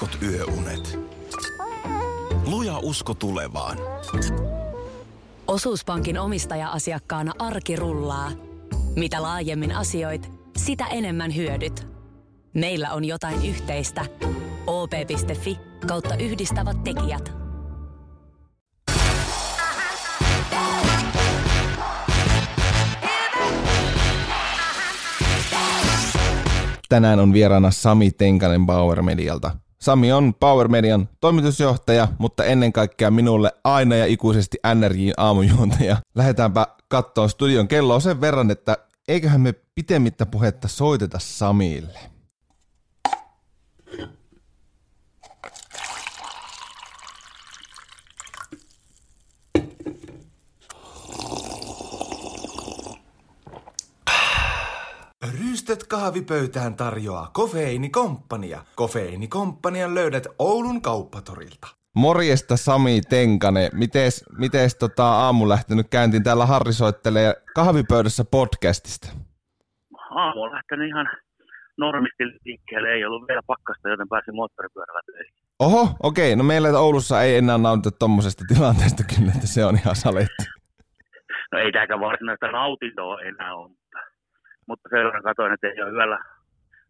heikot yöunet. Luja usko tulevaan. Osuuspankin omistaja-asiakkaana arki rullaa. Mitä laajemmin asioit, sitä enemmän hyödyt. Meillä on jotain yhteistä. op.fi kautta yhdistävät tekijät. Tänään on vieraana Sami Tenkanen Power Medialta. Sami on Power Median toimitusjohtaja, mutta ennen kaikkea minulle aina ja ikuisesti NRJin aamujuontaja. Lähdetäänpä kattoon studion kelloa sen verran, että eiköhän me pitemmittä puhetta soiteta Samille. Rystöt kahvipöytään tarjoaa Kofeiinikomppania. Kofeiinikomppanian löydät Oulun kauppatorilta. Morjesta Sami Tenkane. Mites, mites tota aamu lähtenyt käyntiin? Täällä Harri soittelee kahvipöydässä podcastista. Aamu on lähtenyt ihan normisti liikkeelle. Ei ollut vielä pakkasta, joten pääsin moottoripyörällä töihin. Oho, okei. No meillä Oulussa ei enää nautita tuommoisesta tilanteesta kyllä, että se on ihan saletti. No ei tämäkään varsinaista nautintoa enää ole, mutta, mutta sen verran katsoin, että ei ole hyvällä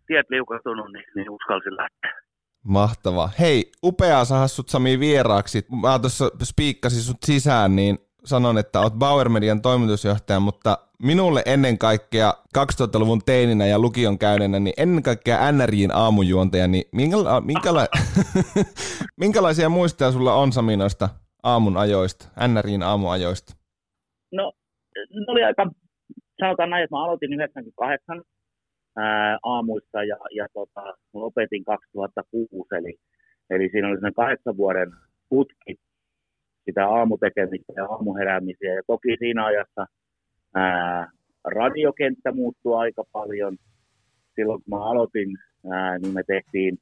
tiet liukastunut, niin, niin uskalsin lähteä. Mahtavaa. Hei, upeaa saada sut Sami vieraaksi. Mä tuossa spiikkasin sut sisään, niin sanon, että oot Bauer Median toimitusjohtaja, mutta minulle ennen kaikkea 2000-luvun teininä ja lukion käyneenä, niin ennen kaikkea NRJin aamujuontaja, niin minkäla- minkäla- minkälaisia muistoja sulla on Sami noista aamun ajoista, NRJin aamuajoista? No, ne oli aika, sanotaan näin, että mä aloitin 98 ää, aamuissa ja, ja tota, lopetin 2006, eli, eli siinä oli sellainen kahdeksan vuoden putki sitä aamutekemistä ja aamuheräämisiä. Ja toki siinä ajassa ää, radiokenttä muuttui aika paljon. Silloin kun mä aloitin, ää, niin me tehtiin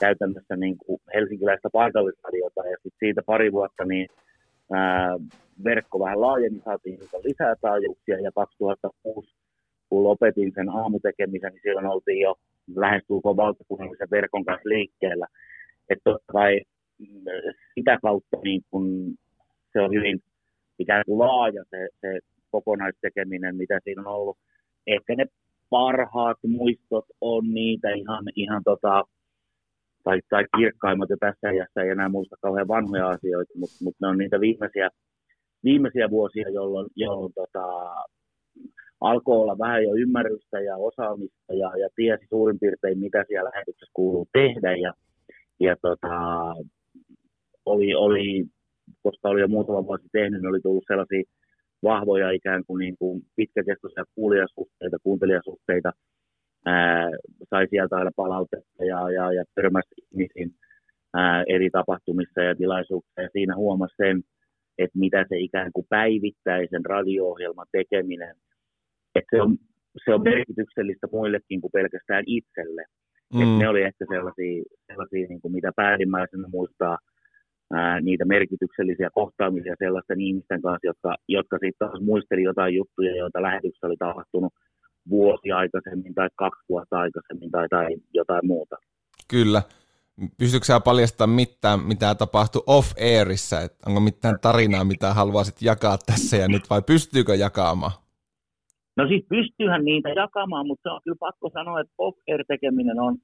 käytännössä niin kuin helsinkiläistä paikallisradiota ja sitten siitä pari vuotta niin verkko vähän laajeni, saatiin lisää taajuuksia ja 2006 kun lopetin sen aamutekemisen, niin silloin oltiin jo lähestulkoon valtakunnallisen verkon kanssa liikkeellä. Että totta kai mm, sitä kautta niin kun se on hyvin ikään kuin laaja se, se kokonaistekeminen, mitä siinä on ollut. Ehkä ne parhaat muistot on niitä ihan, ihan tota, tai, tai kirkkaimmat jo tässä ajassa, ei enää muista kauhean vanhoja asioita, mutta, mutta ne on niitä viimeisiä, viimeisiä vuosia, jolloin, jolloin tota, alkoi olla vähän jo ymmärrystä ja osaamista ja, ja tiesi suurin piirtein, mitä siellä lähetyksessä kuuluu tehdä. Ja, ja tota, oli, oli, koska oli jo muutama vuosi tehnyt, niin oli tullut sellaisia vahvoja ikään kuin, niin kuin pitkäkestoisia kuulijasuhteita, kuuntelijasuhteita, ää, sai sieltä aina palautetta ja, ja, ja törmäsi ihmisiin ää, eri tapahtumissa ja tilaisuuksissa ja siinä huomasi sen, että mitä se ikään kuin päivittäisen radio-ohjelman tekeminen – että se on, se on merkityksellistä muillekin kuin pelkästään itselle. Mm. Että ne oli ehkä sellaisia, sellaisia niin kuin mitä päällimmäisenä muistaa ää, niitä merkityksellisiä kohtaamisia sellaisten ihmisten kanssa, jotka, jotka sitten taas muisteli jotain juttuja, joita lähetyksessä oli tapahtunut vuosi aikaisemmin tai kaksi vuotta aikaisemmin tai, tai jotain muuta. Kyllä. Pystytkö sä paljastamaan mitään, mitä tapahtui off-airissa? Että onko mitään tarinaa, mitä haluaisit jakaa tässä ja nyt vai pystyykö jakamaan? No siis pystyyhän niitä jakamaan, mutta se on kyllä pakko sanoa, että off-air tekeminen on,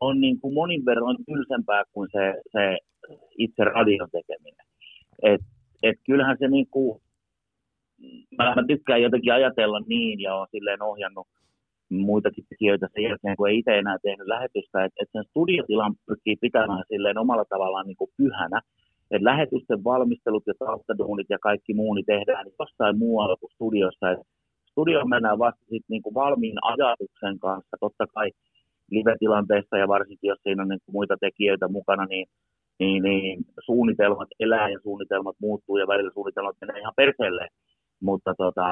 on niin kuin monin verran tylsempää kuin se, se itse radion tekeminen. Et, et kyllähän se niin kuin, mä, mä tykkään jotenkin ajatella niin ja olen silleen ohjannut muitakin tekijöitä sen jälkeen, kun ei itse enää tehnyt lähetystä, että, että sen studiotilan pyrkii pitämään silleen omalla tavallaan niin kuin pyhänä, että lähetysten valmistelut ja taustaduunit ja kaikki muu niin tehdään niin jossain muualla kuin studiossa, että studioon mennään vasta sit niinku valmiin ajatuksen kanssa, totta kai live-tilanteessa ja varsinkin jos siinä on niinku muita tekijöitä mukana, niin, niin, niin suunnitelmat elää ja suunnitelmat muuttuu ja välillä suunnitelmat menee ihan perseelle. Mutta tota,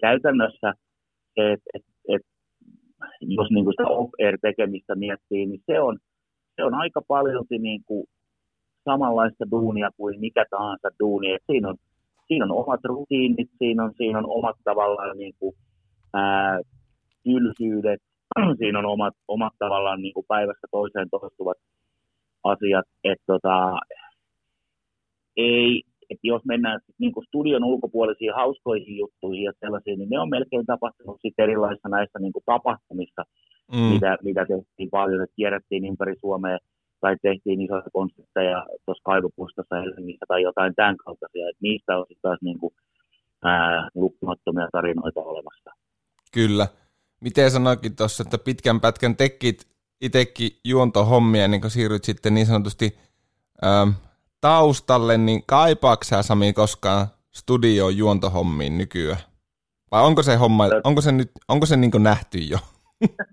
käytännössä, että et, et, jos niinku sitä off-air tekemistä miettii, niin se on, se on aika paljon niinku samanlaista duunia kuin mikä tahansa duuni. Et siinä on siinä on omat rutiinit, siinä on, siinä on omat tavallaan niin kuin, ää, tylsyydet, siinä on omat, omat tavallaan niin kuin päivästä toiseen toistuvat asiat, että tota, ei, että jos mennään niin kuin studion ulkopuolisiin hauskoihin juttuihin ja sellaisiin, niin ne on melkein tapahtunut sitten erilaisissa näissä niin kuin tapahtumissa, mm. mitä, mitä tehtiin paljon, että kierrettiin ympäri Suomea tai tehtiin isoja konsertteja tuossa kaivopustassa Helsingissä tai jotain tämän kaltaisia, että niistä on sitten taas niin kuin, ää, lukkumattomia tarinoita olemassa. Kyllä. Miten sanoikin tuossa, että pitkän pätkän tekit itsekin juontohommia, niin kun siirryt sitten niin sanotusti ähm, taustalle, niin kaipaako sä Sami koskaan studio juontohommiin nykyään? Vai onko se homma, onko se nyt, onko se niin nähty jo?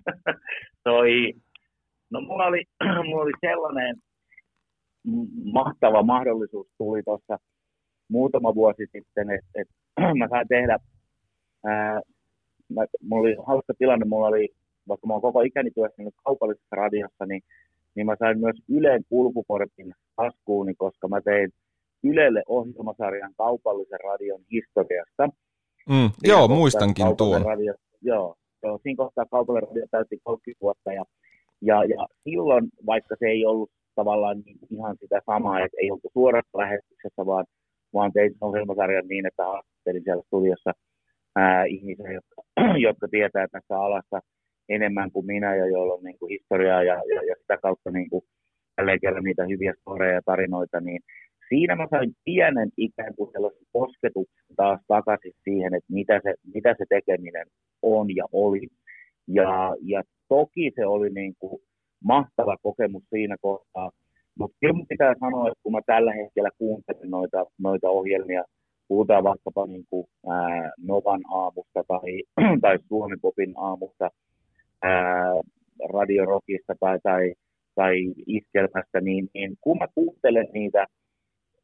Toi, no mulla oli, mulla oli sellainen mahtava mahdollisuus tuli tuossa muutama vuosi sitten, että, että mä sain tehdä, ää, mä, mulla oli hauska tilanne, mulla oli, vaikka mä oon koko ikäni työskennellyt kaupallisessa radiossa, niin niin mä sain myös Ylen kulkukortin taskuuni, koska mä tein Ylelle ohjelmasarjan kaupallisen radion historiasta. Mm, joo, muistankin tuon. Radio, joo, joo, siinä kohtaa kaupallinen radio täytti 30 vuotta ja, ja, ja silloin, vaikka se ei ollut tavallaan niin ihan sitä samaa, että ei oltu suorassa lähetyksessä, vaan, vaan tein ohjelmasarjan niin, että haastattelin siellä studiossa ää, ihmisiä, jotka, jotka tietää tästä alasta enemmän kuin minä ja joilla on niin kuin historiaa ja, ja, ja sitä kautta niin kuin jälleen kerran niitä hyviä storeja ja tarinoita, niin siinä mä sain pienen ikään kuin sellaisen kosketuksen taas takaisin siihen, että mitä se, mitä se tekeminen on ja oli. Ja, ja toki se oli niin kuin mahtava kokemus siinä kohtaa, mutta kyllä pitää sanoa, että kun mä tällä hetkellä kuuntelen noita, noita ohjelmia, puhutaan vaikkapa niin kuin, ää, Novan aamusta tai, tai Suomen Popin aamusta, ää, radiorokista tai, tai, tai iskelmästä, niin, niin kun mä kuuntelen niitä,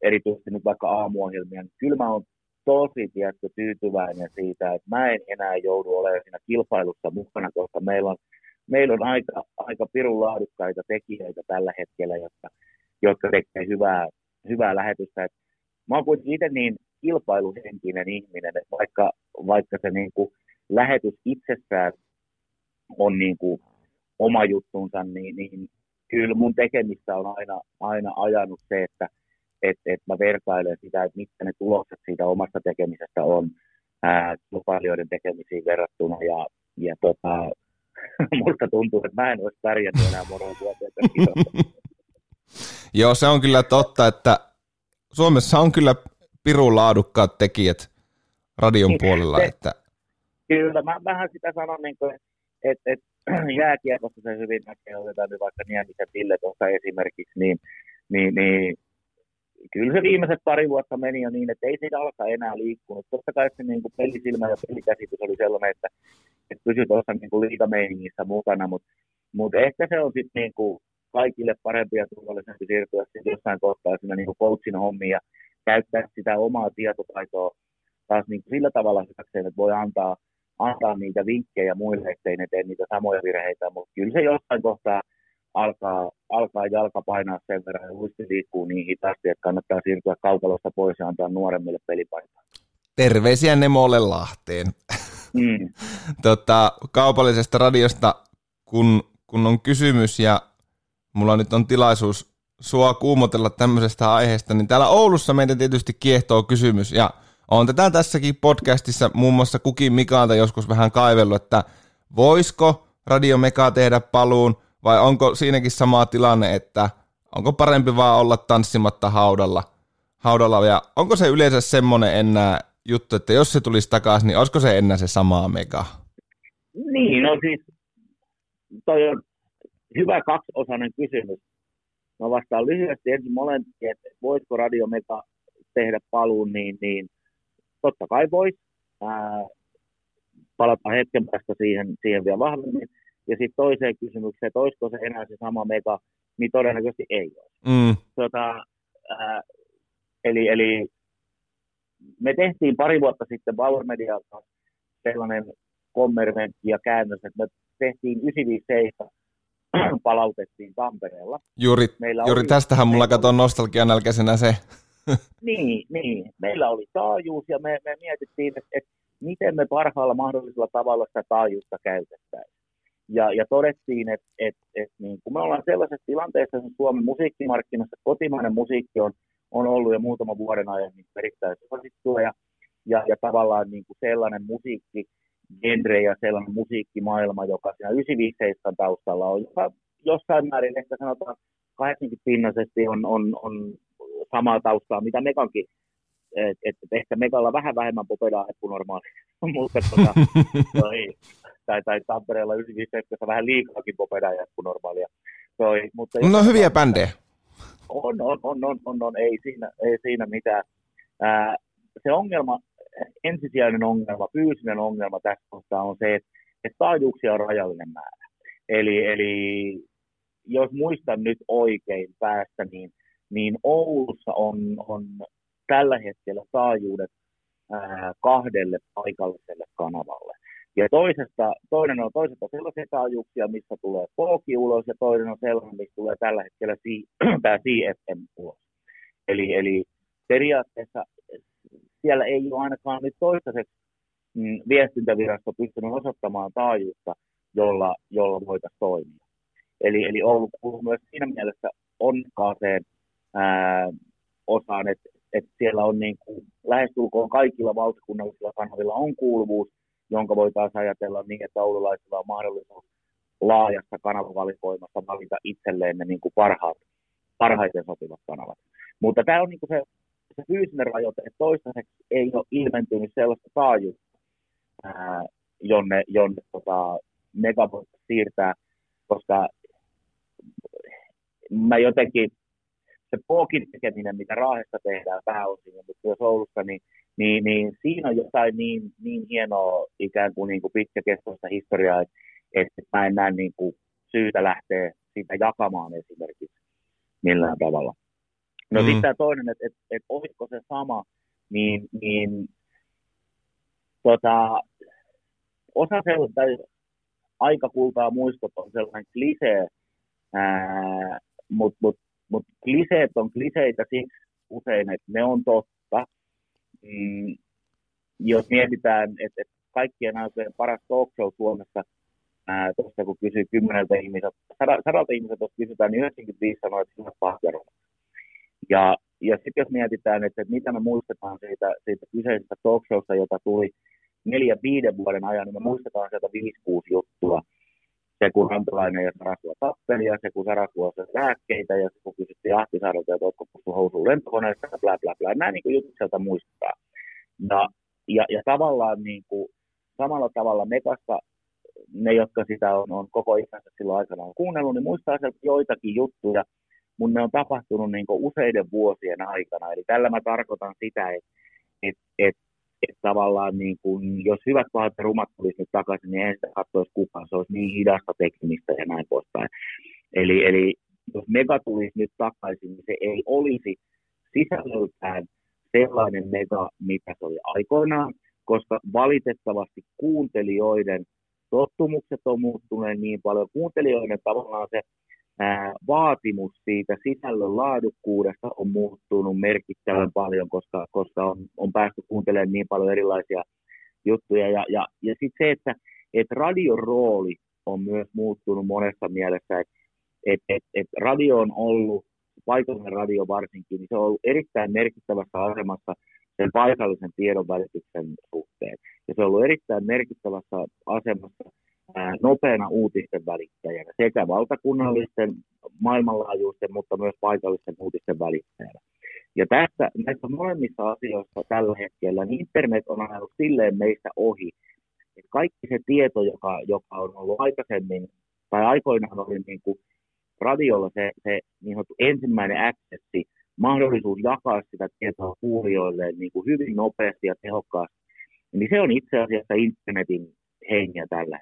erityisesti nyt vaikka aamuohjelmia, niin kyllä mä oon tosi tiedätkö, tyytyväinen siitä, että mä en enää joudu olemaan siinä kilpailussa mukana, koska meillä on, meillä on aika, aika pirun laadukkaita tekijöitä tällä hetkellä, jotka, jotka tekee hyvää, hyvää lähetystä. Et mä oon kuitenkin itse niin kilpailuhenkinen ihminen, että vaikka, vaikka se niin kuin lähetys itsessään on niin kuin oma juttunsa, niin, niin kyllä mun tekemistä on aina, aina ajanut se, että et, et mä vertailen sitä, että mitkä ne tulokset siitä omasta tekemisestä on ää, kilpailijoiden tekemisiin verrattuna. Ja, ja tota, musta tuntuu, että mä en olisi pärjännyt enää monen Joo, se on kyllä totta, että Suomessa on kyllä pirun laadukkaat tekijät radion puolella. Että... Kyllä, mä vähän sitä sanon, niin kuin, et, et, jääkiekossa se hyvin näkee, otetaan nyt vaikka Niemisen Ville tuossa esimerkiksi, niin, niin, niin kyllä se viimeiset pari vuotta meni jo niin, että ei siitä alkaa enää liikkunut. Totta kai se niin kuin pelisilmä ja pelikäsitys oli sellainen, että, että pysyi tuossa niin kuin liigameiningissä mukana, mutta mut ehkä se on sitten niin kuin kaikille parempi ja turvallisempi siirtyä sitten jossain kohtaa siinä niin kuin coachin hommiin ja käyttää sitä omaa tietotaitoa taas niin kuin sillä tavalla että voi antaa – antaa niitä vinkkejä muille, ettei ne tee niitä samoja virheitä, mutta kyllä se jossain kohtaa alkaa, alkaa jalka painaa sen verran ja luisti liikkuu niin hitaasti, että kannattaa siirtyä kaukalosta pois ja antaa nuoremmille pelipaikkaa. Terveisiä Nemolle Lahteen. Mm. tota, kaupallisesta radiosta, kun, kun on kysymys ja mulla nyt on tilaisuus sua kuumotella tämmöisestä aiheesta, niin täällä Oulussa meitä tietysti kiehtoo kysymys ja – on tätä tässäkin podcastissa muun muassa Kukin Mikalta joskus vähän kaivellut, että voisiko Radio Meka tehdä paluun vai onko siinäkin sama tilanne, että onko parempi vaan olla tanssimatta haudalla, haudalla ja onko se yleensä semmoinen enää juttu, että jos se tulisi takaisin, niin olisiko se enää se sama Mega? Niin, no siis toi on hyvä kaksiosainen kysymys. Mä vastaan lyhyesti ensin molempia, että voisiko Radio Mega tehdä paluun, niin, niin totta kai voisi. palata hetken päästä siihen, siihen vielä vahvemmin. Ja sitten toiseen kysymykseen, että olisiko se enää se sama mega, niin todennäköisesti ei ole. Mm. Tota, ää, eli, eli me tehtiin pari vuotta sitten Bauer Medialta sellainen kommerventti ja käännös, että me tehtiin 957 palautettiin Tampereella. Juuri, Meillä juuri tästähän mulla katsoo nostalgian nälkäisenä se niin, niin, meillä oli taajuus ja me, me mietittiin, että, että miten me parhaalla mahdollisella tavalla sitä taajuutta käytettäisiin. ja, ja todettiin, että et, et, niin kun me ollaan sellaisessa tilanteessa, että Suomen musiikkimarkkinassa kotimainen musiikki on, on ollut jo muutama vuoden ajan niin erittäin suosittua ja, ja, ja tavallaan niin kuin sellainen musiikki, genre ja sellainen musiikkimaailma, joka siinä 957 taustalla on, joka jossain määrin ehkä sanotaan 80 pinnaisesti on, on, on samaa taustaa, mitä Mekankin että et, et ehkä Megalla vähän vähemmän popedaa kuin normaali, mutta tota, toi, tai, tai Tampereella 95 vähän liikaakin popedaa kuin normaalia. Toi, mutta no hyviä bändejä. On, on, on, on, on, on, ei siinä, ei siinä mitään. Ää, se ongelma, ensisijainen ongelma, fyysinen ongelma tässä kohtaa on se, että, että taajuuksia on rajallinen määrä. Eli, eli jos muistan nyt oikein päästä, niin, niin Oulussa on, on tällä hetkellä taajuudet ää, kahdelle paikalliselle kanavalle. Ja toisesta, toinen on toisesta sellaisia taajuuksia, missä tulee polki ulos, ja toinen on sellainen, missä tulee tällä hetkellä tämä CFM ulos. Eli, eli periaatteessa siellä ei ole ainakaan nyt toistaiseksi mm, viestintävirasto pystynyt osoittamaan taajuutta, jolla, jolla voitaisiin toimia. Eli, eli Oulu kuuluu myös siinä mielessä onnekkaaseen osaan, että, että siellä on niin kuin, lähestulkoon kaikilla valtakunnallisilla kanavilla on kuuluvuus, jonka voitaisiin ajatella niin, että oululaisilla on mahdollisuus laajassa kanavavalikoimassa valita itselleen ne niin kuin parhaat, parhaiten sopivat kanavat. Mutta tämä on niin kuin se, se fyysinen rajoite, että toistaiseksi ei ole ilmentynyt sellaista taajuutta, jonne, jonne tota, mega siirtää, koska mä jotenkin, se pookin tekeminen, mitä Raahessa tehdään pääosin, mutta myös Oulussa, niin, niin, niin siinä on jotain niin, niin hienoa ikään kuin, niin kuin pitkäkestoista historiaa, että, että mä en näe niin kuin syytä lähteä siitä jakamaan esimerkiksi millään tavalla. No mm. sitten tämä toinen, että, että, että olisiko se sama, niin, niin tota, osa sellaista aikakultaa muistot on sellainen klisee, mutta mut, mut kliseet on kliseitä siksi usein, että ne on totta. Mm, jos mietitään, että et kaikkien aikojen paras talk show Suomessa, tuosta kun kysyy kymmeneltä ihmiseltä, sadalta ihmiseltä, jos kysytään, niin 95 sanoo, että sinä on Ja, ja sitten jos mietitään, että, että mitä me muistetaan siitä, siitä kyseisestä talk showsta, jota tuli neljän, viiden vuoden ajan, niin me muistetaan sieltä viisi, kuusi juttua, se kun Rantalainen ja Sarasua tappeli ja se kun Sarasua sai lääkkeitä ja se kun kysyttiin Ahtisaarelta, että oletko puhuttu housuun lentokoneesta ja bla bla bla. Nämä niin kuin jutut sieltä muistaa. Ja, ja, ja tavallaan niin kuin, samalla tavalla Mekassa ne, jotka sitä on, on koko ikänsä silloin aikana kuunnellut, niin muistaa sieltä joitakin juttuja, mutta ne on tapahtunut niin useiden vuosien aikana. Eli tällä mä tarkoitan sitä, että et, et että tavallaan niin kun, jos hyvät pahat ja rumat tulisi nyt takaisin, niin ei sitä katsoisi kukaan, se olisi niin hidasta tekemistä ja näin poispäin. Eli, eli jos mega tulisi nyt takaisin, niin se ei olisi sisällöltään sellainen mega, mitä se oli aikoinaan, koska valitettavasti kuuntelijoiden tottumukset on muuttuneet niin paljon. Kuuntelijoiden tavallaan se vaatimus siitä sisällön laadukkuudesta on muuttunut merkittävän paljon, koska, koska on, on päästy kuuntelemaan niin paljon erilaisia juttuja. Ja, ja, ja sitten se, että et radion rooli on myös muuttunut monessa mielessä, että et, et, et radio on ollut, paikallinen radio varsinkin, niin se on ollut erittäin merkittävässä asemassa sen paikallisen tiedon välityksen suhteen. Ja se on ollut erittäin merkittävässä asemassa nopeana uutisten välittäjänä sekä valtakunnallisten, maailmanlaajuisten, mutta myös paikallisten uutisten välittäjänä. Ja tässä, näissä molemmissa asioissa tällä hetkellä niin internet on ajanut silleen meistä ohi, että kaikki se tieto, joka, joka on ollut aikaisemmin, tai aikoinaan oli niin kuin radiolla se, se niin ensimmäinen accessi, mahdollisuus jakaa sitä tietoa kuulijoille niin kuin hyvin nopeasti ja tehokkaasti, niin se on itse asiassa internetin hengiä tällä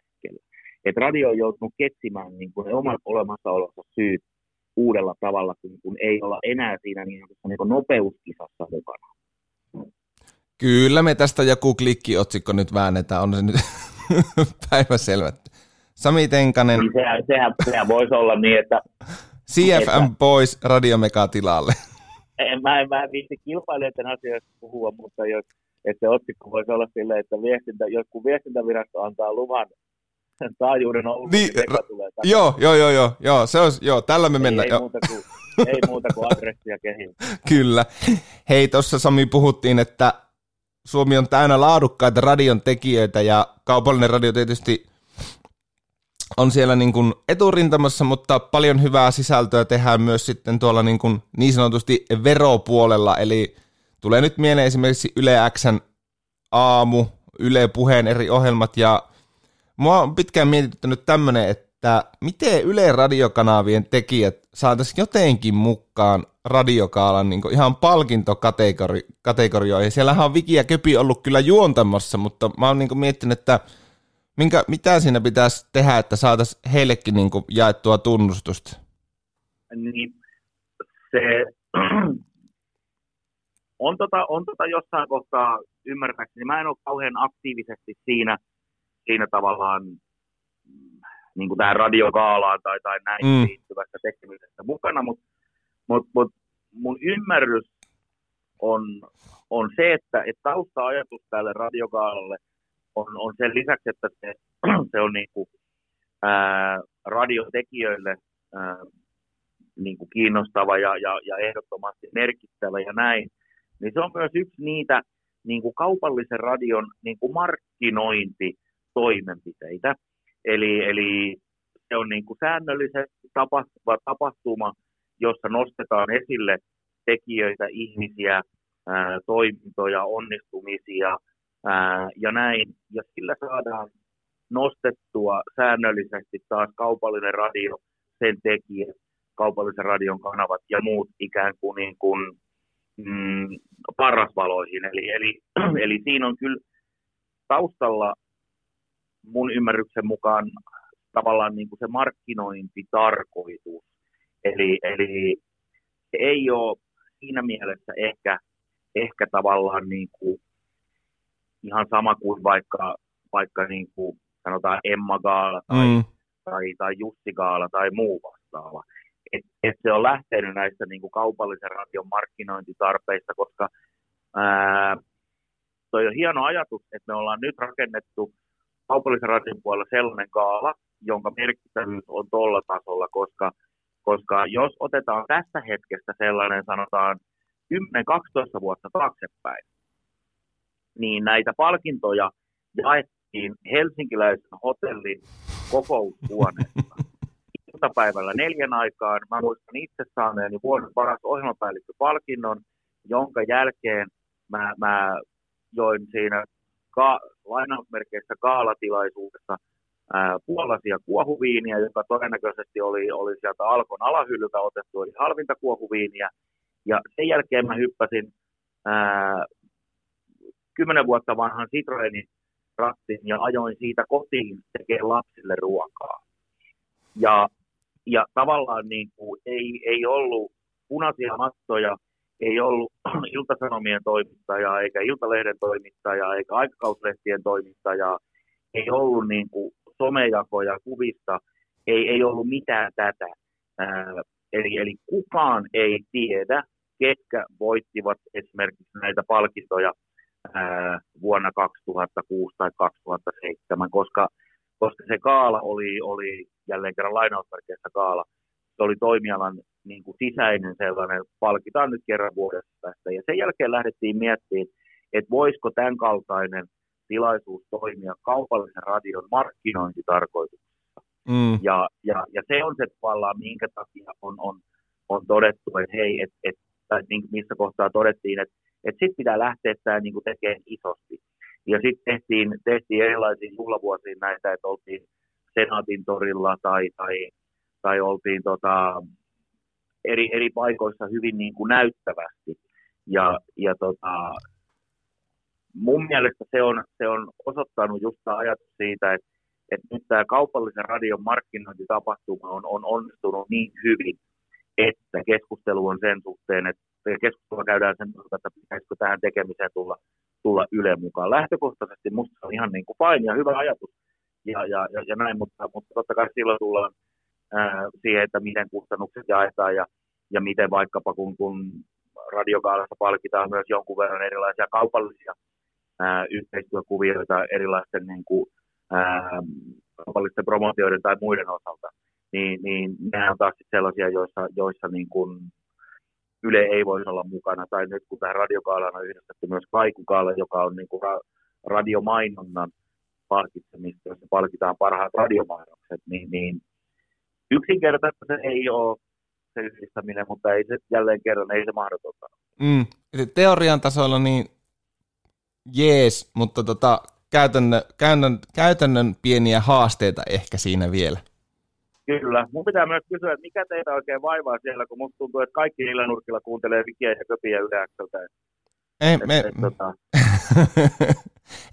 hetkellä. Et radio on joutunut ketsimään niin kuin ne omat olemassaolonsa syyt uudella tavalla, kun, kun ei olla enää siinä niin, niin kuin nopeuskisassa mukana. Kyllä me tästä joku klikkiotsikko nyt väännetään, on se nyt päiväselvä. Sami Tenkanen. Niin sehän, sehän, sehän voisi olla niin, että... CFM että, pois Radiomega tilalle. En, mä en, mä en viitti kilpailijoiden asioista puhua, mutta jos, että se otsikko voisi olla silleen, että viestintä, jos kun viestintävirasto antaa luvan taajuuden ollut, Niin, ra- tulee takaisin. Joo, joo, joo, joo, joo, se olisi, joo, tällä me ei, mennään. ei, joo. muuta kuin, ei muuta kuin adressia kehiin. Kyllä. Hei, tuossa Sami puhuttiin, että Suomi on täynnä laadukkaita radion tekijöitä ja kaupallinen radio tietysti on siellä niin, kuin eturintamassa, mutta paljon hyvää sisältöä tehdään myös sitten tuolla niin, kuin niin sanotusti veropuolella, eli tulee nyt mieleen esimerkiksi Yle Xn aamu, Yle Puheen eri ohjelmat ja mua on pitkään mietityttänyt tämmöinen, että miten Yle radiokanavien tekijät saataisiin jotenkin mukaan radiokaalan niin ihan palkintokategorioihin. Siellähän on Viki ja Köpi ollut kyllä juontamassa, mutta mä oon niin miettinyt, että minkä, mitä siinä pitäisi tehdä, että saataisiin heillekin niin jaettua tunnustusta. Niin se on, tota, on tota jossain kohtaa ymmärtääkseni, mä en ole kauhean aktiivisesti siinä, siinä tavallaan mm, niin kuin tähän radiokaalaan tai, tai näin Mm. liittyvässä tekemisessä mukana, mutta mut, mut, mun ymmärrys on, on se, että, että tausta-ajatus tälle radiokaalalle on, on sen lisäksi, että se, se on niin kuin, ää, radiotekijöille ää, niin kuin kiinnostava ja, ja, ja ehdottomasti merkittävä ja näin, niin se on myös yksi niitä niin kuin kaupallisen radion niin kuin markkinointitoimenpiteitä. Eli, eli se on niin kuin säännöllisesti tapahtuva tapahtuma, jossa nostetaan esille tekijöitä, ihmisiä, ää, toimintoja, onnistumisia ää, ja näin. Ja sillä saadaan nostettua säännöllisesti taas kaupallinen radio, sen tekijät, kaupallisen radion kanavat ja muut ikään kuin, niin kuin mm, parasvaloihin. Eli, eli, eli siinä on kyllä taustalla mun ymmärryksen mukaan tavallaan niin kuin se markkinointitarkoitus. Eli, eli se ei ole siinä mielessä ehkä, ehkä tavallaan niin kuin ihan sama kuin vaikka, vaikka niin kuin sanotaan Emma Gaala tai, Mm. tai, tai Jussi Gaala tai muu vastaava. Et, et se on lähtenyt näistä niin kuin kaupallisen radion markkinointitarpeista, koska ää, toi on hieno ajatus, että me ollaan nyt rakennettu kaupallisen radion puolella sellainen kaala, jonka merkittävyys on tuolla tasolla, koska, koska jos otetaan tästä hetkestä sellainen sanotaan 10-12 vuotta taaksepäin, niin näitä palkintoja jaettiin helsinkiläisen hotellin kokoushuoneessa iltapäivällä neljän aikaan. Mä muistan itse saaneeni vuoden paras ohjelmapäällikköpalkinnon, jonka jälkeen mä, mä join siinä ka- lainausmerkeissä kaalatilaisuudessa puolaisia kuohuviiniä, joka todennäköisesti oli, oli sieltä Alkon alahyllyltä otettu, eli halvinta kuohuviiniä. Ja sen jälkeen mä hyppäsin ää, kymmenen vuotta vanhan Citroenin rattiin ja ajoin siitä kotiin tekemään lapsille ruokaa. Ja, ja tavallaan niin kuin ei, ei ollut punaisia mattoja, ei ollut iltasanomien toimittajaa, eikä iltalehden toimittajaa, eikä aikakauslehtien toimittajaa, ei ollut niin kuin somejakoja kuvista, ei, ei ollut mitään tätä. Ää, eli, eli kukaan ei tiedä, ketkä voittivat esimerkiksi näitä palkintoja ää, vuonna 2006 tai 2007, koska, koska se kaala oli, oli jälleen kerran lainausmerkeissä kaala, se oli toimialan niin kuin sisäinen sellainen, palkitaan nyt kerran vuodessa tästä. Ja sen jälkeen lähdettiin miettimään, että voisiko tämän kaltainen tilaisuus toimia kaupallisen radion markkinointitarkoituksessa. Mm. Ja, ja, ja se on se tavallaan, minkä takia on, on, on todettu, että hei, et, et, tai niin, missä kohtaa todettiin, että et sitten pitää lähteä tämä niin tekemään isosti. Ja sitten tehtiin, tehtiin erilaisia juhlavuosia näitä, että oltiin Senaatin torilla tai, tai, tai oltiin tota, eri, eri paikoissa hyvin niin kuin näyttävästi. Ja, ja tota, mun mielestä se on, se on osoittanut just tämä ajatus siitä, että, että nyt tämä kaupallisen radion markkinointitapahtuma on, on onnistunut niin hyvin, että keskustelu on sen suhteen, että keskustelua käydään sen suhteen, että pitäisikö tähän tekemiseen tulla, tulla Yle mukaan. Lähtökohtaisesti musta on ihan niin kuin fine ja hyvä ajatus ja, ja, ja, ja näin, mutta, mutta totta kai silloin tullaan siihen, että miten kustannukset jaetaan ja, ja miten vaikkapa kun, kun radiokaalassa palkitaan myös jonkun verran erilaisia kaupallisia ää, yhteistyökuvioita erilaisten niin kuin, ää, kaupallisten promootioiden tai muiden osalta, niin, niin nämä on taas sellaisia, joissa, joissa niin kuin Yle ei voisi olla mukana. Tai nyt kun tähän radiokaalaan on yhdistetty myös Kaikukaala, joka on niin kuin ra- radiomainonnan palkitsemista, jossa palkitaan parhaat radiomainokset, niin, niin yksinkertaisesti se ei ole se yhdistäminen, mutta ei se jälleen kerran, ei se mahdotonta. Mm. Teorian tasolla niin jees, mutta tota, käytännön, käytännön, käytännön pieniä haasteita ehkä siinä vielä. Kyllä. Mun pitää myös kysyä, että mikä teitä oikein vaivaa siellä, kun musta tuntuu, että kaikki niillä nurkilla kuuntelee Vikiä ja Köpiä yhdekseltä. Ei, me, et, tota...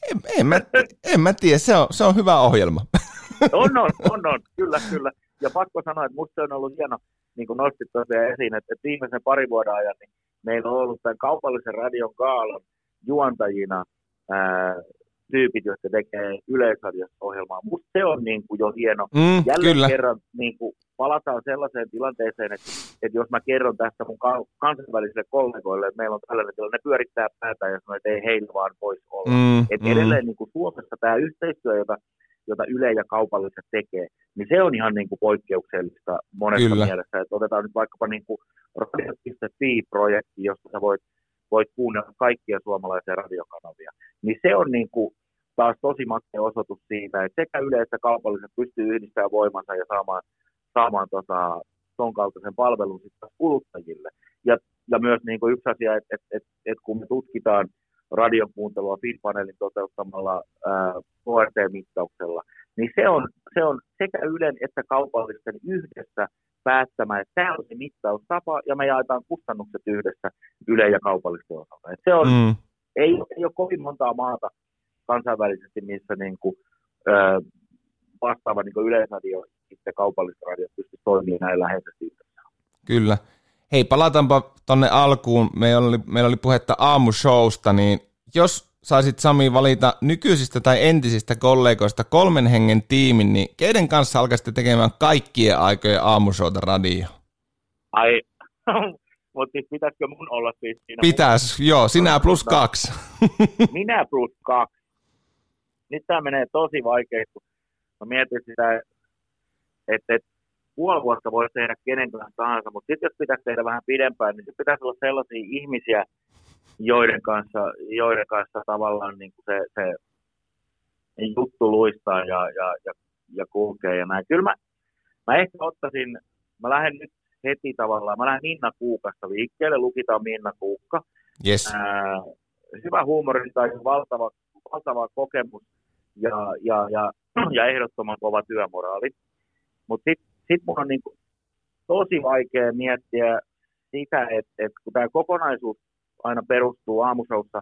en, en, mä, en mä tiedä, se on, se on hyvä ohjelma. on, on, on, on, kyllä, kyllä. Ja pakko sanoa, että musta on ollut hieno, niin kuin nostit tosiaan esiin, että, että viimeisen pari vuoden ajan niin meillä on ollut tämän kaupallisen radion kaalan juontajina ää, tyypit, jotka tekee yleisradiossa ohjelmaa. Musta se on niin kuin jo hieno. Mm, Jälleen kyllä. kerran niin kuin palataan sellaiseen tilanteeseen, että, että jos mä kerron tästä mun kansainvälisille kollegoille, että meillä on tällainen tilanne, ne pyörittää päätä ja sanoo, että ei heillä vaan voisi olla. Mm, että mm. edelleen niin kuin Suomessa tämä yhteistyö, jota, jota Yle ja kaupalliset tekee, niin se on ihan niin kuin poikkeuksellista monessa Kyllä. mielessä. Että otetaan nyt vaikkapa niin kuin radio.fi-projekti, josta sä voit, voit kuunnella kaikkia suomalaisia radiokanavia. Niin se on niin kuin taas tosi makea osoitus siitä, että sekä Yle että kaupalliset pystyy yhdistämään voimansa ja saamaan, saamaan tota, ton kaltaisen palvelun sitten kuluttajille. Ja, ja myös niin kuin yksi asia, että et, et, et kun me tutkitaan radion kuuntelua FIT-paneelin toteuttamalla ää, KRT-mittauksella, niin se on, se on sekä Ylen että kaupallisten yhdessä päättämään, että tämä on se mittaustapa, ja me jaetaan kustannukset yhdessä Yle ja kaupallisten osalta. Et se on, Mm. ei, ei ole kovin montaa maata kansainvälisesti, missä niin kuin, ö, vastaava niin kuin yleisradio ja kaupalliset radiot pystyy toimimaan näin läheisesti. Kyllä. Hei, palataanpa tonne alkuun. Meillä oli, meillä oli puhetta aamushowsta, niin jos saisit Sami valita nykyisistä tai entisistä kollegoista kolmen hengen tiimin, niin keiden kanssa alkaisitte tekemään kaikkien aikojen aamushowta radio? Ai, mutta siis pitäisikö mun olla siis siinä? Pitäis, joo, sinä plus kaksi. Minä plus kaksi. Nyt tämä menee tosi vaikeasti, mä mietin sitä, että, että puoli vuotta voi tehdä kenen kanssa tahansa, mutta sitten jos pitäisi tehdä vähän pidempään, niin pitäisi olla sellaisia ihmisiä, joiden kanssa, joiden kanssa tavallaan niin kuin se, se juttu luistaa ja, ja, ja, ja kulkee ja näin. Kyllä mä, mä ehkä ottaisin, mä lähden nyt heti tavallaan, mä lähden Minna Kuukasta liikkeelle, lukitaan Minna Kuukka. Yes. Ää, hyvä huumorintaju, valtava, valtava kokemus ja, ja, ja, ja ehdottoman kova työmoraali. Mutta sitten sit mun on niinku tosi vaikea miettiä sitä, että et kun tämä kokonaisuus aina perustuu aamusoussa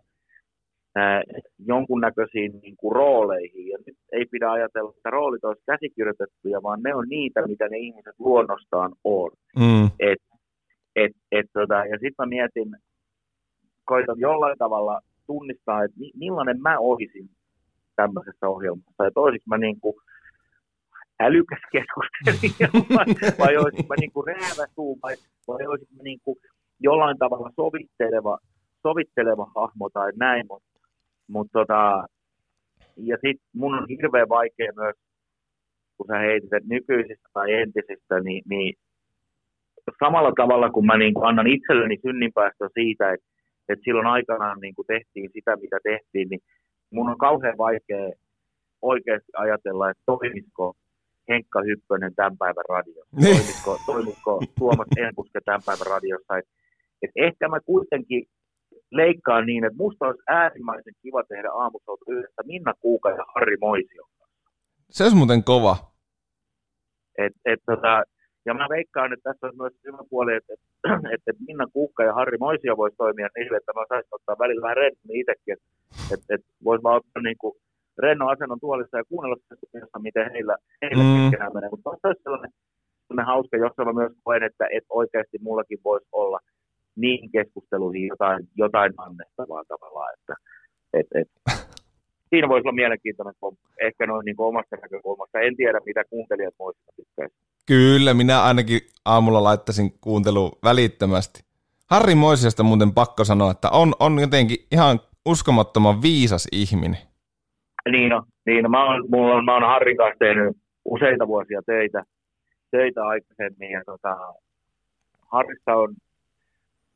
ää, jonkunnäköisiin niinku rooleihin, ja nyt ei pidä ajatella, että roolit olisi käsikirjoitettuja, vaan ne on niitä, mitä ne ihmiset luonnostaan on. Mm. Et, et, et, tota, ja sitten mä mietin, koitan jollain tavalla tunnistaa, että mi- millainen mä olisin tämmöisessä ohjelmassa. Että olisinko mä niin kuin älykäs keskustelija vai, vai olisinko mä niin kuin rääväsuu vai, vai olisinko mä niin kuin jollain tavalla sovitteleva, sovitteleva hahmo tai näin. Mutta mut tota, ja sitten mun on hirveän vaikea myös, kun sä heitit, nykyisistä tai entisistä, niin, niin samalla tavalla kun mä niin kuin annan itselleni synninpäästö siitä, että, että silloin aikanaan niin kuin tehtiin sitä, mitä tehtiin, niin mun on kauhean vaikea oikeasti ajatella, että toimisiko Henkka Hyppönen tämän päivän radiossa, toimisiko, toimisiko Tuomas Enkuske tämän päivän radiossa. Et, et ehkä mä kuitenkin leikkaan niin, että musta olisi äärimmäisen kiva tehdä aamusouta yhdessä Minna Kuuka ja Harri Moisio. Se olisi muuten kova. Et, et, tota, ja mä veikkaan, että tässä on myös hyvä puoli, että, että, että Minna Kuukka ja Harri Moisio voisi toimia niin, että mä saisin ottaa välillä vähän rennommin itsekin, että, että, voisi vaan ottaa niin kuin rennon asennon tuolissa ja kuunnella sitä, miten heillä, heillä Mm. keskenään menee. Mutta se olisi sellainen, sellainen hauska, jossa mä myös koen, että, että oikeasti mullakin voisi olla niihin keskusteluihin jotain, jotain annettavaa tavallaan, että et, et, siinä voisi olla mielenkiintoinen ehkä noin niin omasta näkökulmasta. En tiedä, mitä kuuntelijat voisivat tykkäistä. Kyllä, minä ainakin aamulla laittaisin kuuntelu välittömästi. Harri Moisiasta muuten pakko sanoa, että on, on jotenkin ihan uskomattoman viisas ihminen. Niin on, Niin, no mä oon, mulla on, mä oon Harrin kanssa tehnyt useita vuosia töitä, töitä aikaisemmin ja tota, Harrissa on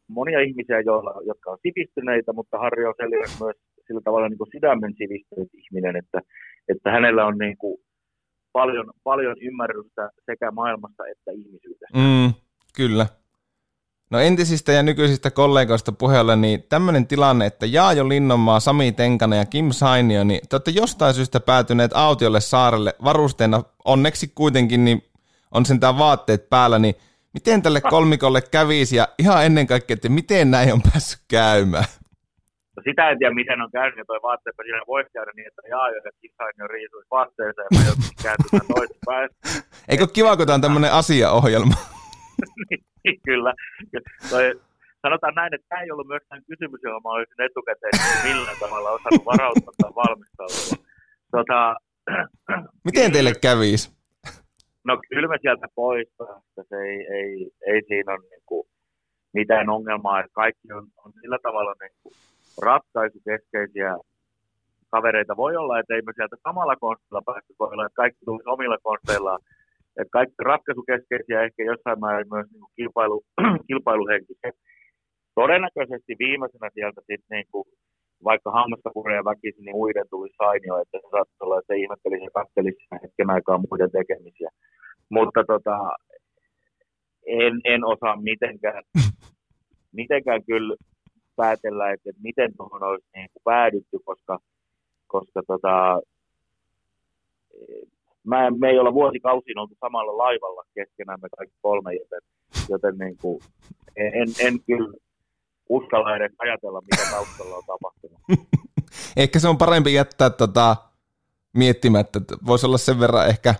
monia ihmisiä, joilla, jotka on sivistyneitä, mutta Harri on selvästi myös sillä tavalla niin kuin sydämen sivistynyt ihminen, että, että hänellä on niin kuin paljon, paljon ymmärrystä sekä maailmasta että ihmisyydestä. Mm, kyllä. No entisistä ja nykyisistä kollegoista puheella, niin tämmöinen tilanne, että Jaajo Linnonmaa, Sami Tenkanen ja Kim Sainio, niin te olette jostain syystä päätyneet autiolle saarelle varusteena, onneksi kuitenkin niin on sentään vaatteet päällä, niin miten tälle kolmikolle kävisi ja ihan ennen kaikkea, että miten näin on päässyt käymään? No sitä en tiedä, miten on käynyt, ja toi vaatteet siinä voisi käydä niin, että Jaajo ja Kim Sainio riisuisi vaatteeseen ja mä joutuisin kääntymään toisinpäin. Eikö kiva, kun tämä on tämmöinen asiaohjelma? Niin, kyllä. Toi, sanotaan näin, että tämä ei ollut myöskään kysymys, johon mä olisin etukäteen millään tavalla osannut varautua tai valmistautua. Tota, Miten teille kävisi? No kyllä me sieltä pois. Se ei, ei, ei siinä ole niin kuin mitään ongelmaa, että kaikki on, on sillä tavalla niin kuin ratkaisukeskeisiä kavereita. Voi olla, että ei me sieltä samalla konstilla päästä, voi olla, että kaikki tulisi omilla konsteillaan että kaikki ratkaisukeskeisiä ehkä jossain määrin myös niin kuin kilpailu, kilpailuhenkisiä. Todennäköisesti viimeisenä sieltä sitten niin kuin, vaikka hammasta puree väkisin, niin muiden tuli sainio, että se saattaisi olla, että se ihmettelisi ja kattelisi hetken aikaa muiden tekemisiä. Mutta tota, en, en osaa mitenkään, mitenkään kyllä päätellä, että, että miten tuohon olisi niin kuin päädytty, koska, koska tota, mä, me ei olla vuosikausiin oltu samalla laivalla keskenään me kaikki kolme, joten, joten niin kuin, en, en kyllä uskalla edes ajatella, mitä taustalla on tapahtunut. ehkä se on parempi jättää tota, miettimättä, että voisi olla sen verran ehkä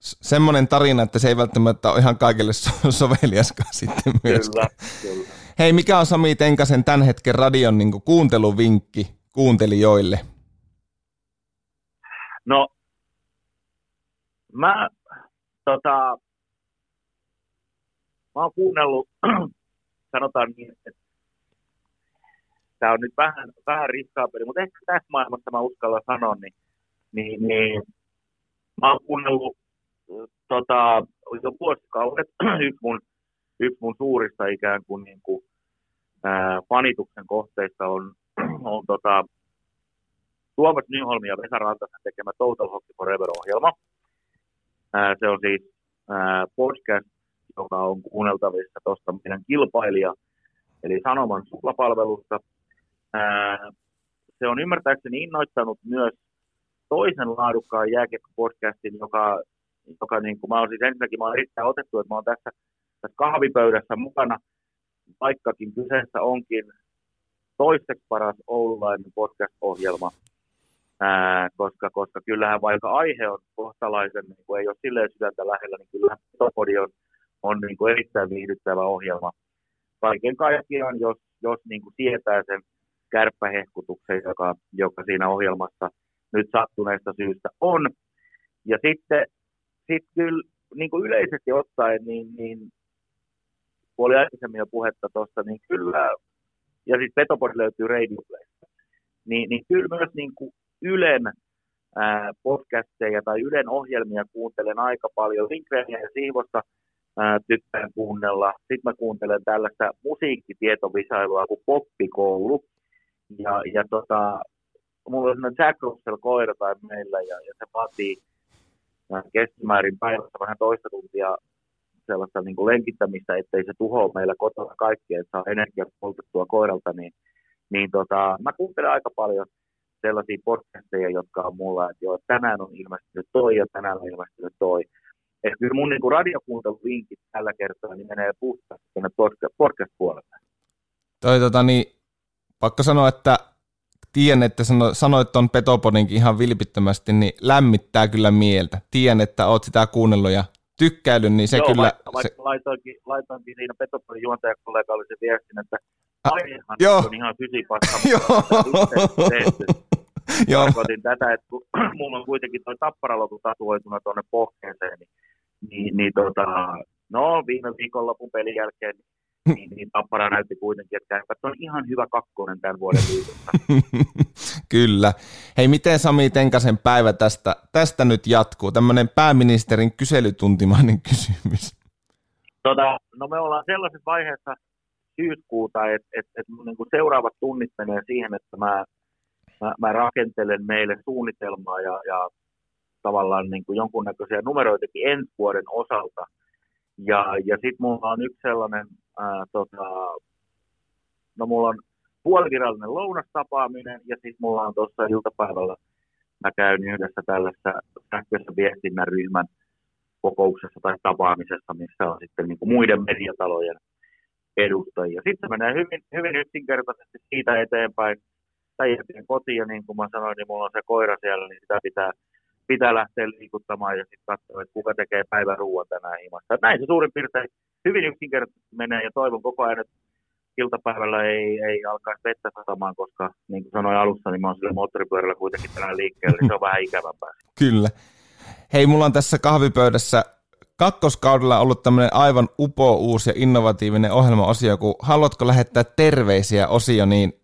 semmoinen tarina, että se ei välttämättä ole ihan kaikille so- soveliaskaan sitten myös. Kyllä, kyllä. Hei, mikä on Sami Tenkasen tämän hetken radion niin kuunteluvinkki kuuntelijoille? No, Mä, tota, mä oon kuunnellut, sanotaan niin, että tämä on nyt vähän, vähän riskaapeli, mutta ehkä tässä maailmassa mä uskallan sanoa, niin, niin, niin mä oon kuunnellut tota, jo vuosikaudet yksi mun, yksi mun suurista ikään kuin, niin kuin ää, fanituksen kohteista on, on tota, Tuomas Nyholmi ja Vesa Rantasen tekemä Total Hockey Forever-ohjelma. Se on siis podcast, joka on kuunneltavissa tuosta meidän kilpailija, eli Sanoman suklapalvelusta. Se on ymmärtääkseni innoittanut myös toisen laadukkaan jääkiekko-podcastin, joka, joka niin kuin, mä oon siis ensinnäkin mä oon erittäin otettu, että mä oon tässä, tässä kahvipöydässä mukana, vaikkakin kyseessä onkin toiseksi paras oululainen podcast-ohjelma, ää, koska, koska kyllähän vaikka aihe on kohtalaisen, niin kuin ei ole silleen sydäntä lähellä, niin kyllähän Petopodi on, on niin kuin erittäin viihdyttävä ohjelma. Kaiken kaikkiaan, jos, jos niin kuin tietää sen kärppähehkutuksen, joka, joka siinä ohjelmassa nyt sattuneesta syystä on. Ja sitten sit kyllä niin kuin yleisesti ottaen, niin, niin kun oli aikaisemmin jo puhetta tuosta, niin kyllä, ja siis Petopodi löytyy Radio niin, niin kyllä myös niin kuin Ylen ää, podcasteja tai Ylen ohjelmia kuuntelen aika paljon. Lindgrenia ja Siivosta ää, tykkään kuunnella. Sitten mä kuuntelen tällaista musiikkitietovisailua kuin Poppikoulu. Ja, ja tota, mulla on sellainen Jack Russell koira tai meillä ja, ja se vaatii keskimäärin päivässä vähän toista tuntia sellaista niin kuin lenkittämistä, ettei se tuhoa meillä kotona kaikkea, että saa energiaa poltettua koiralta, niin, niin tota, mä kuuntelen aika paljon sellaisia podcasteja, jotka on mulla, että joo, tänään on ilmestynyt toi ja tänään on ilmestynyt toi. Että kyllä mun niin radiokuunteluvinkit tällä kertaa niin menee puhtaasti tuonne podcast-puolelle. Toi tota niin, pakko sanoa, että tiedän, että sano, sanoit tuon Petopodinkin ihan vilpittömästi, niin lämmittää kyllä mieltä. Tiedän, että oot sitä kuunnellut ja tykkäillyt, niin se Joo, kyllä... Vaikka, se... vaikka laitoinkin, laitoinkin siinä Petopodin juontajakollegalle sen viestin, että aihehan joo. on ihan fysipasta, Joo. mutta. Joo, Tarkoitin tätä, että kun mulla on kuitenkin toi tapparalotu tatuoituna tuonne pohkeeseen, niin, niin, niin tota, no viime viikonlopun pelin jälkeen niin, niin Tappara näytti kuitenkin, että Kärpät on ihan hyvä kakkonen tämän vuoden liitossa. Kyllä. Hei, miten Sami Tenkasen päivä tästä, tästä nyt jatkuu? Tämmöinen pääministerin kyselytuntimainen kysymys. Tota, no me ollaan sellaisessa vaiheessa syyskuuta, että et, et niin seuraavat tunnit menee siihen, että mä, mä, mä rakentelen meille suunnitelmaa ja, ja tavallaan niin kuin jonkunnäköisiä numeroitakin ensi vuoden osalta. Ja, ja sitten mulla on yksi sellainen, ää, tota, no mulla on puolivirallinen lounastapaaminen ja sitten mulla on tuossa iltapäivällä, mä käyn yhdessä tällaisessa sähköisen viestinnän ryhmän kokouksessa tai tapaamisessa, missä on sitten niin kuin muiden mediatalojen edustajia. Sitten se menee hyvin, hyvin yksinkertaisesti siitä eteenpäin. Päijätien kotiin ja niin kuin mä sanoin, niin mulla on se koira siellä, niin sitä pitää, pitää lähteä liikuttamaan ja sitten katsoa, että kuka tekee päivän ruoan tänään himassa. Näin se suurin piirtein hyvin yksinkertaisesti menee ja toivon koko ajan, että iltapäivällä ei, ei alkaisi vettä satamaan, koska niin kuin sanoin alussa, niin mä oon sillä moottoripyörällä kuitenkin tänään liikkeellä, niin se on vähän ikävämpää. Kyllä. Hei, mulla on tässä kahvipöydässä kakkoskaudella ollut tämmöinen aivan upo uusi ja innovatiivinen ohjelma-osio, kun haluatko lähettää terveisiä osio, niin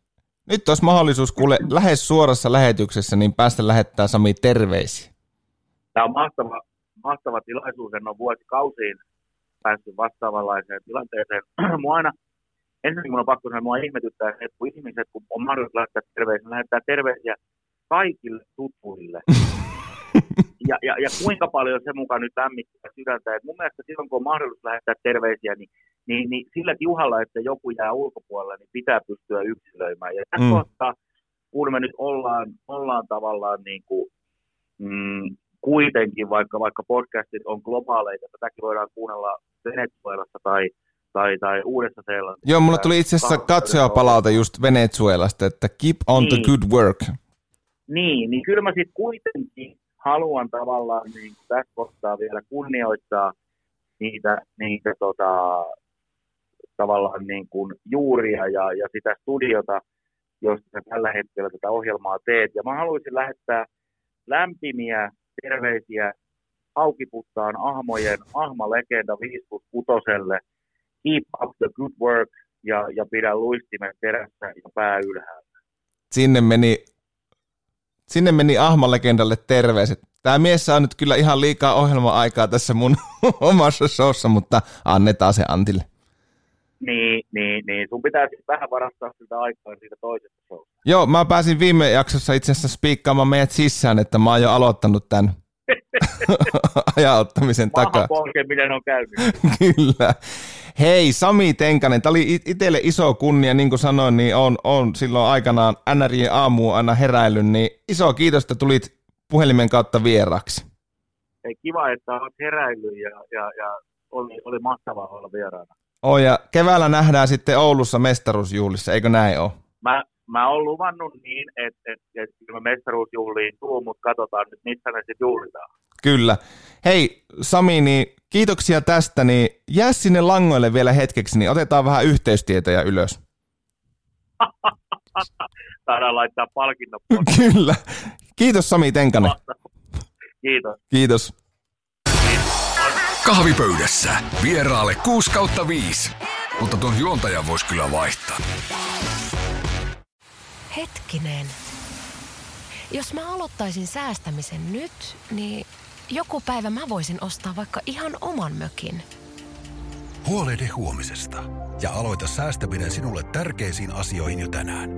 nyt olisi mahdollisuus kuule lähes suorassa lähetyksessä, niin päästä lähettää Sami terveisiä. Tämä on mahtava, mahtava tilaisuus, en ole vuosikausiin päässyt vastaavanlaiseen tilanteeseen. Mua aina, ensinnäkin minun on pakko sanoa, mua ihmetyttää että kun ihmiset, kun on mahdollisuus lähettää terveisiä, lähettää terveisiä kaikille tutuille. ja, ja, ja kuinka paljon se mukaan nyt lämmittää sydäntä. Et mun mielestä silloin, kun on mahdollisuus lähettää terveisiä, niin, niin, niin sillä tiuhalla, että joku jää ulkopuolelle, niin pitää pystyä yksilöimään. Ja tässä mm. kohtaa, kun me nyt ollaan, ollaan tavallaan niin kuin, mm, kuitenkin, vaikka, vaikka podcastit on globaaleita, tätäkin voidaan kuunnella Venezuelassa tai, tai, tai uudessa seelannissa. Joo, mulla tuli itse asiassa katsojapalaute just Venezuelasta, että keep on niin. the good work. Niin, niin kyllä mä sitten kuitenkin haluan tavallaan niin tässä kohtaa vielä kunnioittaa niitä, niitä tota, tavallaan niin kuin juuria ja, ja sitä studiota, josta tällä hetkellä tätä ohjelmaa teet. Ja mä haluaisin lähettää lämpimiä terveisiä Haukiputtaan ahmojen ahmalegenda 5 6 Keep up the good work ja, ja pidä luistimet terässä ja pää ylhäällä. Sinne meni sinne meni Ahma-legendalle terveiset. Tämä mies saa nyt kyllä ihan liikaa ohjelma-aikaa tässä mun omassa showssa, mutta annetaan se Antille. Niin, niin, niin. Sun pitää siis vähän varastaa sitä aikaa siitä toisesta showsta. Joo, mä pääsin viime jaksossa itse asiassa spiikkaamaan meidät sisään, että mä oon jo aloittanut tämän ajauttamisen takaa. polkeminen on käynyt. Kyllä. Hei, Sami Tenkanen, tämä oli itselle iso kunnia, niin kuin sanoin, niin on, on silloin aikanaan NRJ aamu aina heräillyt, niin iso kiitos, että tulit puhelimen kautta vieraksi. Hei, kiva, että olet heräillyt ja, ja, ja oli, oli mahtavaa olla vieraana. Oh, ja keväällä nähdään sitten Oulussa mestaruusjuhlissa, eikö näin ole? Mä, mä oon luvannut niin, että et, et, et mä mestaruusjuhliin tuun, mutta katsotaan nyt, missä me sitten juhlitaan. Kyllä. Hei Sami, niin kiitoksia tästä, niin jää sinne langoille vielä hetkeksi, niin otetaan vähän yhteystietoja ylös. Saadaan laittaa palkinnot. Kyllä. Kiitos Sami Tenkanen. Kiitos. Kiitos. Kahvipöydässä vieraalle 6 kautta 5, mutta tuon juontajan voisi kyllä vaihtaa. Hetkinen. Jos mä aloittaisin säästämisen nyt, niin joku päivä mä voisin ostaa vaikka ihan oman mökin. Huolehdi huomisesta ja aloita säästäminen sinulle tärkeisiin asioihin jo tänään.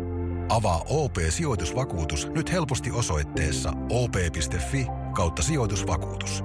Avaa OP-sijoitusvakuutus nyt helposti osoitteessa op.fi kautta sijoitusvakuutus.